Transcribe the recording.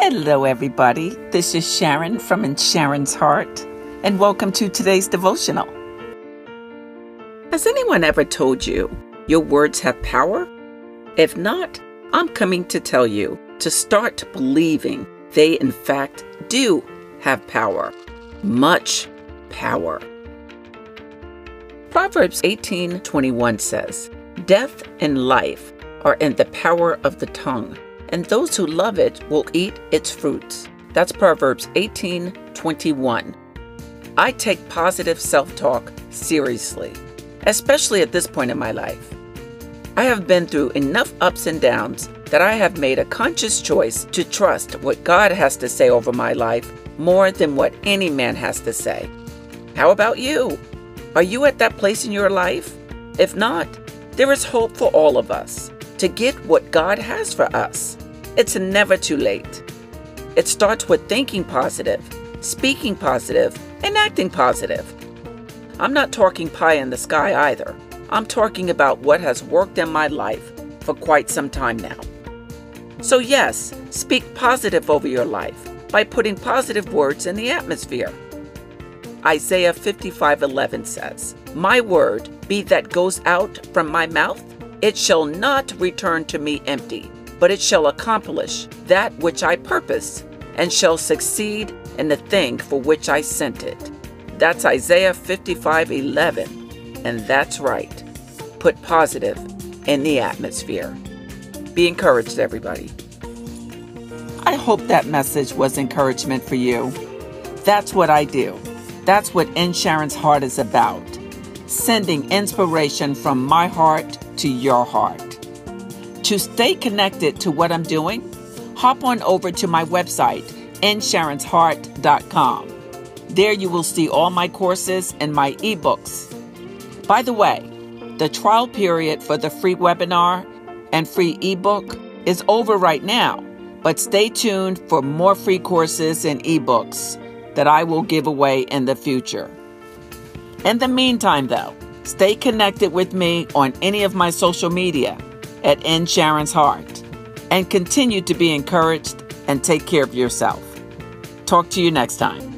Hello, everybody. This is Sharon from In Sharon's Heart, and welcome to today's devotional. Has anyone ever told you your words have power? If not, I'm coming to tell you to start believing they, in fact, do have power. Much power. Proverbs 18:21 says, "Death and life are in the power of the tongue, and those who love it will eat its fruits." That's Proverbs 18:21. I take positive self-talk seriously, especially at this point in my life. I have been through enough ups and downs that I have made a conscious choice to trust what God has to say over my life more than what any man has to say. How about you? Are you at that place in your life? If not, there is hope for all of us to get what God has for us. It's never too late. It starts with thinking positive, speaking positive, and acting positive. I'm not talking pie in the sky either. I'm talking about what has worked in my life for quite some time now. So, yes, speak positive over your life by putting positive words in the atmosphere. Isaiah 55:11 says, "My word, be that goes out from my mouth, it shall not return to me empty, but it shall accomplish that which I purpose, and shall succeed in the thing for which I sent it." That's Isaiah 55:11, and that's right. Put positive in the atmosphere. Be encouraged, everybody. I hope that message was encouragement for you. That's what I do. That's what In Sharon's Heart is about sending inspiration from my heart to your heart. To stay connected to what I'm doing, hop on over to my website, insharonsheart.com. There you will see all my courses and my ebooks. By the way, the trial period for the free webinar and free ebook is over right now, but stay tuned for more free courses and ebooks that I will give away in the future. In the meantime, though, stay connected with me on any of my social media at In Sharon's Heart and continue to be encouraged and take care of yourself. Talk to you next time.